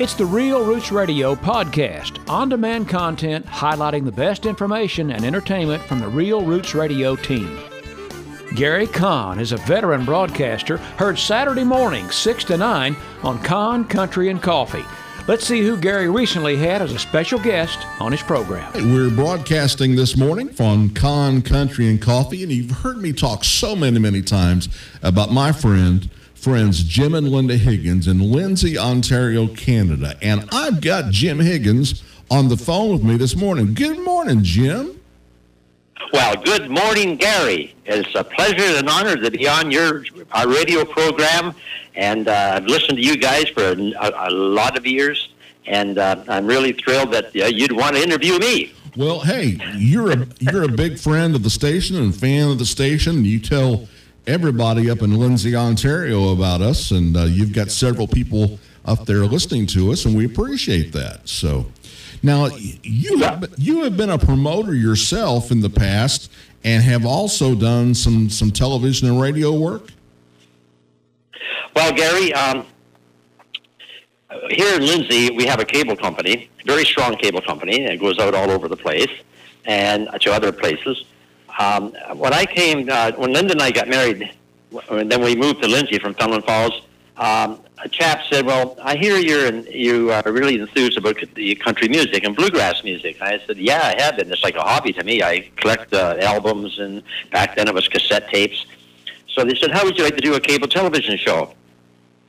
It's the Real Roots Radio podcast, on demand content highlighting the best information and entertainment from the Real Roots Radio team. Garry Cohn is a veteran broadcaster, heard Saturday morning, 6 to 9 on Cohn Country and Coffee. Let's see who Garry recently had as a special guest on his program. We're broadcasting this morning from Cohn Country and Coffee, and you've heard me talk so many, many times about my friend friends Jim and Linda Higgins in Lindsay, Ontario, Canada. And I've got Jim Higgins on the phone with me this morning. Good morning, Jim. Well, good morning, Garry. It's a pleasure and honor to be on your our radio program, and uh, I've listened to you guys for a, a lot of years, and uh, I'm really thrilled that uh, you'd want to interview me. Well, hey, you're a you're a big friend of the station and fan of the station. You tell everybody up in Lindsay, Ontario about us, and uh, you've got several people up there listening to us, and we appreciate that. So, now you have, you have been a promoter yourself in the past, and have also done some some television and radio work. Well, Garry, um, here in Lindsay, we have a cable company, very strong cable company, and it goes out all over the place and to other places. Um, when I came, uh, when Linda and I got married, and then we moved to Lindsay from Thunderland Falls, um, a chap said, "Well, I hear you're in, you are really enthused about the country music and bluegrass music." I said, "Yeah, I have been. It's like a hobby to me. I collect uh, albums, and back then it was cassette tapes." So they said, "How would you like to do a cable television show?"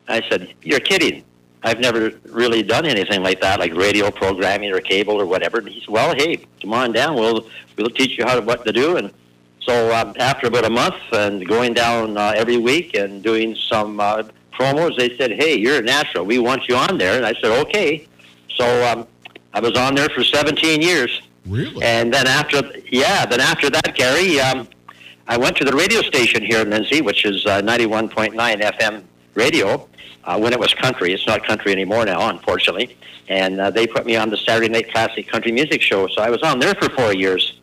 I said, "You're kidding. I've never really done anything like that, like radio programming or cable or whatever." And he said, "Well, hey, come on down. We'll we'll teach you how to what to do." And so um, after about a month and going down uh, every week and doing some uh, promos, they said, "Hey, you're a natural. We want you on there." And I said, "Okay." So um, I was on there for 17 years. Really? And then after, yeah, then after that, Garry, um, I went to the radio station here in Lindsay, which is uh, 91.9 FM radio. Uh, when it was country, it's not country anymore now, unfortunately. And uh, they put me on the Saturday Night Classic Country Music Show. So I was on there for four years.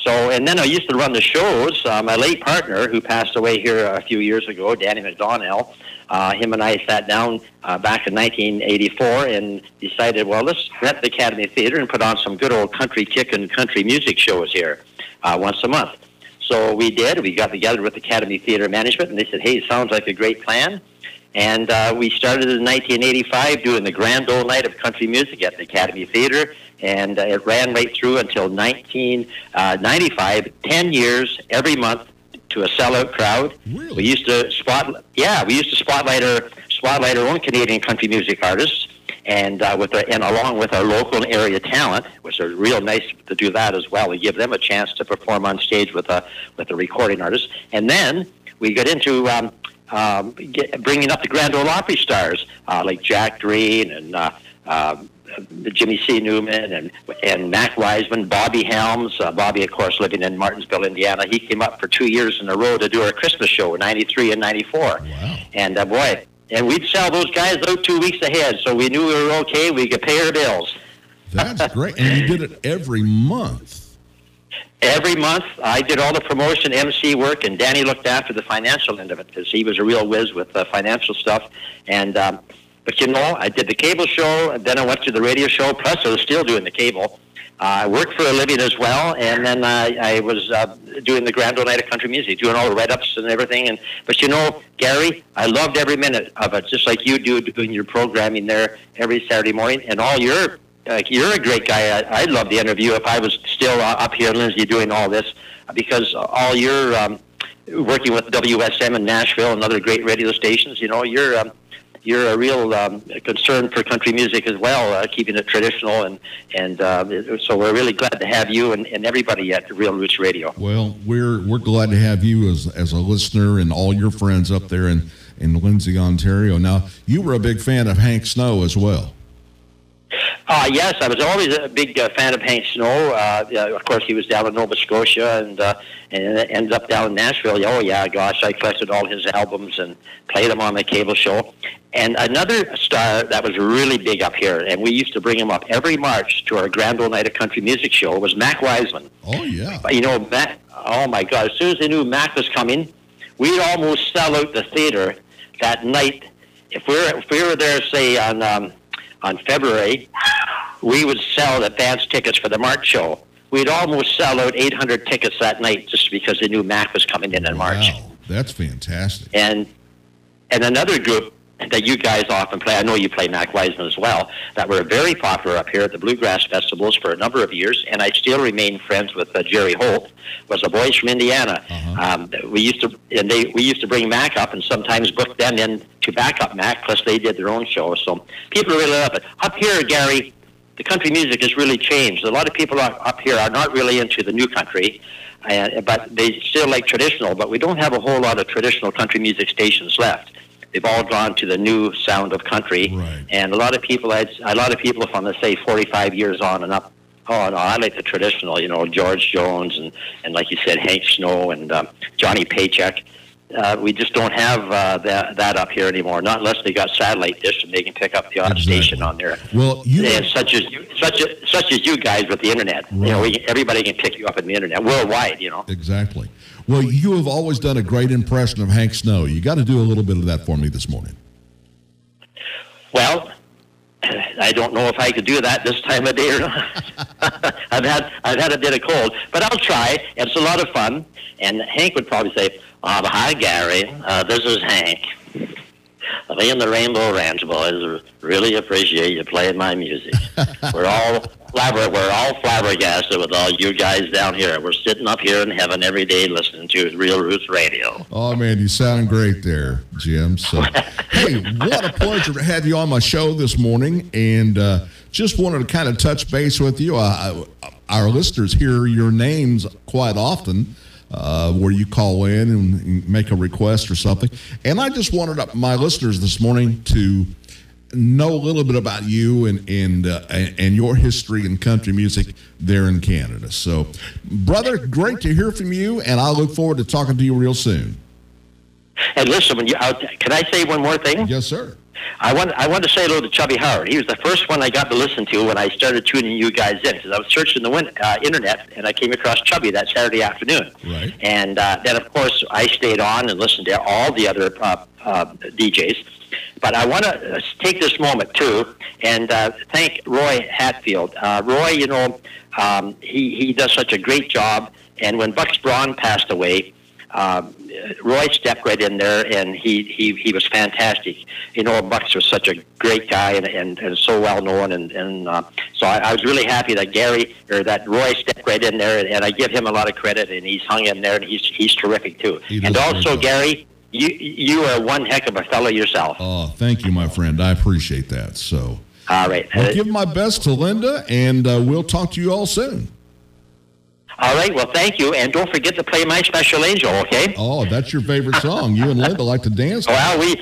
So, and then I used to run the shows. Uh, my late partner, who passed away here a few years ago, Danny McDonnell, uh, him and I sat down uh, back in 1984 and decided, well, let's rent the Academy Theater and put on some good old country kick and country music shows here uh, once a month. So we did. We got together with Academy Theater Management, and they said, hey, sounds like a great plan. And uh, we started in 1985 doing the Grand Ole Night of Country Music at the Academy Theater and uh, it ran right through until 1995, uh, 10 years every month to a sellout crowd. Really? We used to spot, yeah, we used to spotlight our spotlight our own Canadian country music artists, and uh, with and along with our local and area talent, which are real nice to do that as well. We give them a chance to perform on stage with a with a recording artist, and then we get into. Um, um, get, bringing up the Grand Ole Opry stars uh, like Jack Greene and uh, um, Jimmy C. Newman and and Mac Wiseman, Bobby Helms. Uh, Bobby, of course, living in Martinsville, Indiana. He came up for two years in a row to do our Christmas show, '93 and '94. Wow. And uh, boy, and we'd sell those guys out two weeks ahead, so we knew we were okay. We could pay our bills. That's great, and you did it every month. Every month, I did all the promotion, MC work, and Danny looked after the financial end of it because he was a real whiz with the financial stuff. And um, but you know, I did the cable show, and then I went to the radio show. Plus, I was still doing the cable. Uh, I worked for a living as well, and then uh, I was uh, doing the Grand Ole Night of Country Music, doing all the write-ups and everything. And but you know, Garry, I loved every minute of it, just like you do doing your programming there every Saturday morning, and all your. Uh, you're a great guy. I, I'd love the interview if I was still uh, up here in Lindsay doing all this, because all your um, working with WSM in Nashville and other great radio stations. You know, you're um, you're a real um, concern for country music as well, uh, keeping it traditional, and and uh, so we're really glad to have you and, and everybody at Real Roots Radio. Well, we're we're glad to have you as as a listener and all your friends up there in in Lindsay, Ontario. Now, you were a big fan of Hank Snow as well. Uh, yes, I was always a big uh, fan of Hank Snow. Uh, of course, he was down in Nova Scotia and uh, and ended up down in Nashville. Oh yeah, gosh, I collected all his albums and played them on the cable show. And another star that was really big up here, and we used to bring him up every March to our Grand Ole Night of Country Music show, was Mac Wiseman. Oh yeah. You know, Mac. Oh my God! As soon as they knew Mac was coming, we'd almost sell out the theater that night. If we were if we were there, say on. Um, on February, we would sell advance tickets for the March show. We'd almost sell out 800 tickets that night just because they knew Mac was coming in in March. Wow, that's fantastic. And and another group that you guys often play, I know you play Mac Wiseman as well, that were very popular up here at the Bluegrass Festivals for a number of years, and I still remain friends with uh, Jerry Holt, was a boys from Indiana. Uh-huh. Um, we used to, and they, we used to bring Mac up and sometimes book them in to back up Mac, plus they did their own show. So people really love it. Up here, Garry, the country music has really changed. A lot of people are, up here are not really into the new country, uh, but they still like traditional. But we don't have a whole lot of traditional country music stations left. They've all gone to the new sound of country, Right. and a lot of people, a lot of people from, let's say, 45 years on and up. Oh no, I like the traditional. You know, George Jones and and like you said, Hank Snow and um, Johnny Paycheck. Uh, we just don't have uh, that that up here anymore. Not unless they got satellite dish and they can pick up the odd Exactly. station on there. Well, you And such as you, such as such as you guys with the internet. You know, we, everybody can pick you up on the internet worldwide. You know. exactly. Well, you have always done a great impression of Hank Snow. You got to do a little bit of that for me this morning. Well, I don't know if I could do that this time of day or not. I've had I've had a bit of cold, but I'll try. It's a lot of fun. And Hank would probably say, uh, "Hi, Garry. Uh, this is Hank. Me and the Rainbow Ranch boys really appreciate you playing my music. we're all flabber, we're all flabbergasted with all you guys down here. We're sitting up here in heaven every day listening to Real Roots Radio. Oh man, you sound great there, Jim. So, hey, what a pleasure to have you on my show this morning, and uh, just wanted to kind of touch base with you. Uh, I- our listeners hear your names quite often. Uh, where you call in and, make a request or something, and I just wanted my listeners this morning to know a little bit about you and and uh, and your history in country music there in Canada. So, brother, great to hear from you, and I look forward to talking to you real soon. And listen, when you can I say one more thing? Yes, sir. I want I want to say hello to Chubby Howard. He was the first one I got to listen to when I started tuning you guys in because I was searching the win- uh, internet and I came across Chubby that Saturday afternoon. Right. And uh, then of course I stayed on and listened to all the other uh, uh, DJs. But I want to take this moment too and uh, thank Roy Hatfield. Uh, Roy, you know, um, he he does such a great job. And when Bucks Braun passed away, um, Roy stepped right in there, and he, he, he was fantastic. You know, Bucks was such a great guy and, and, and so well known, and, and uh, so I, I was really happy that Garry or that Roy stepped right in there, and I give him a lot of credit, and he's hung in there, and he's he's terrific too. He And also. Garry, you you are one heck of a fellow yourself. Oh, thank you, my friend. I appreciate that. So, All right, I'll give my best to Linda, and uh, we'll talk to you all soon. all right. Well, thank you, and don't forget to play my special angel. Okay. Oh, that's your favorite song. You and Linda like to dance. Well, we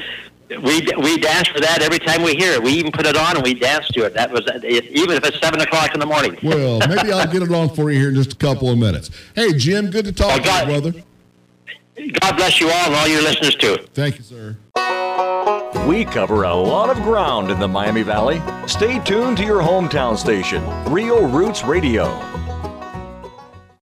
we we dance for that every time we hear it. We even put it on and we dance to it. That was even if it's seven o'clock in the morning. Well, maybe I'll get it on for you here in just a couple of minutes. Hey, Jim, good to talk to you, brother. God bless you all and all your listeners too. Thank you, sir. We cover a lot of ground in the Miami Valley. Stay tuned to your hometown station, Real Roots Radio.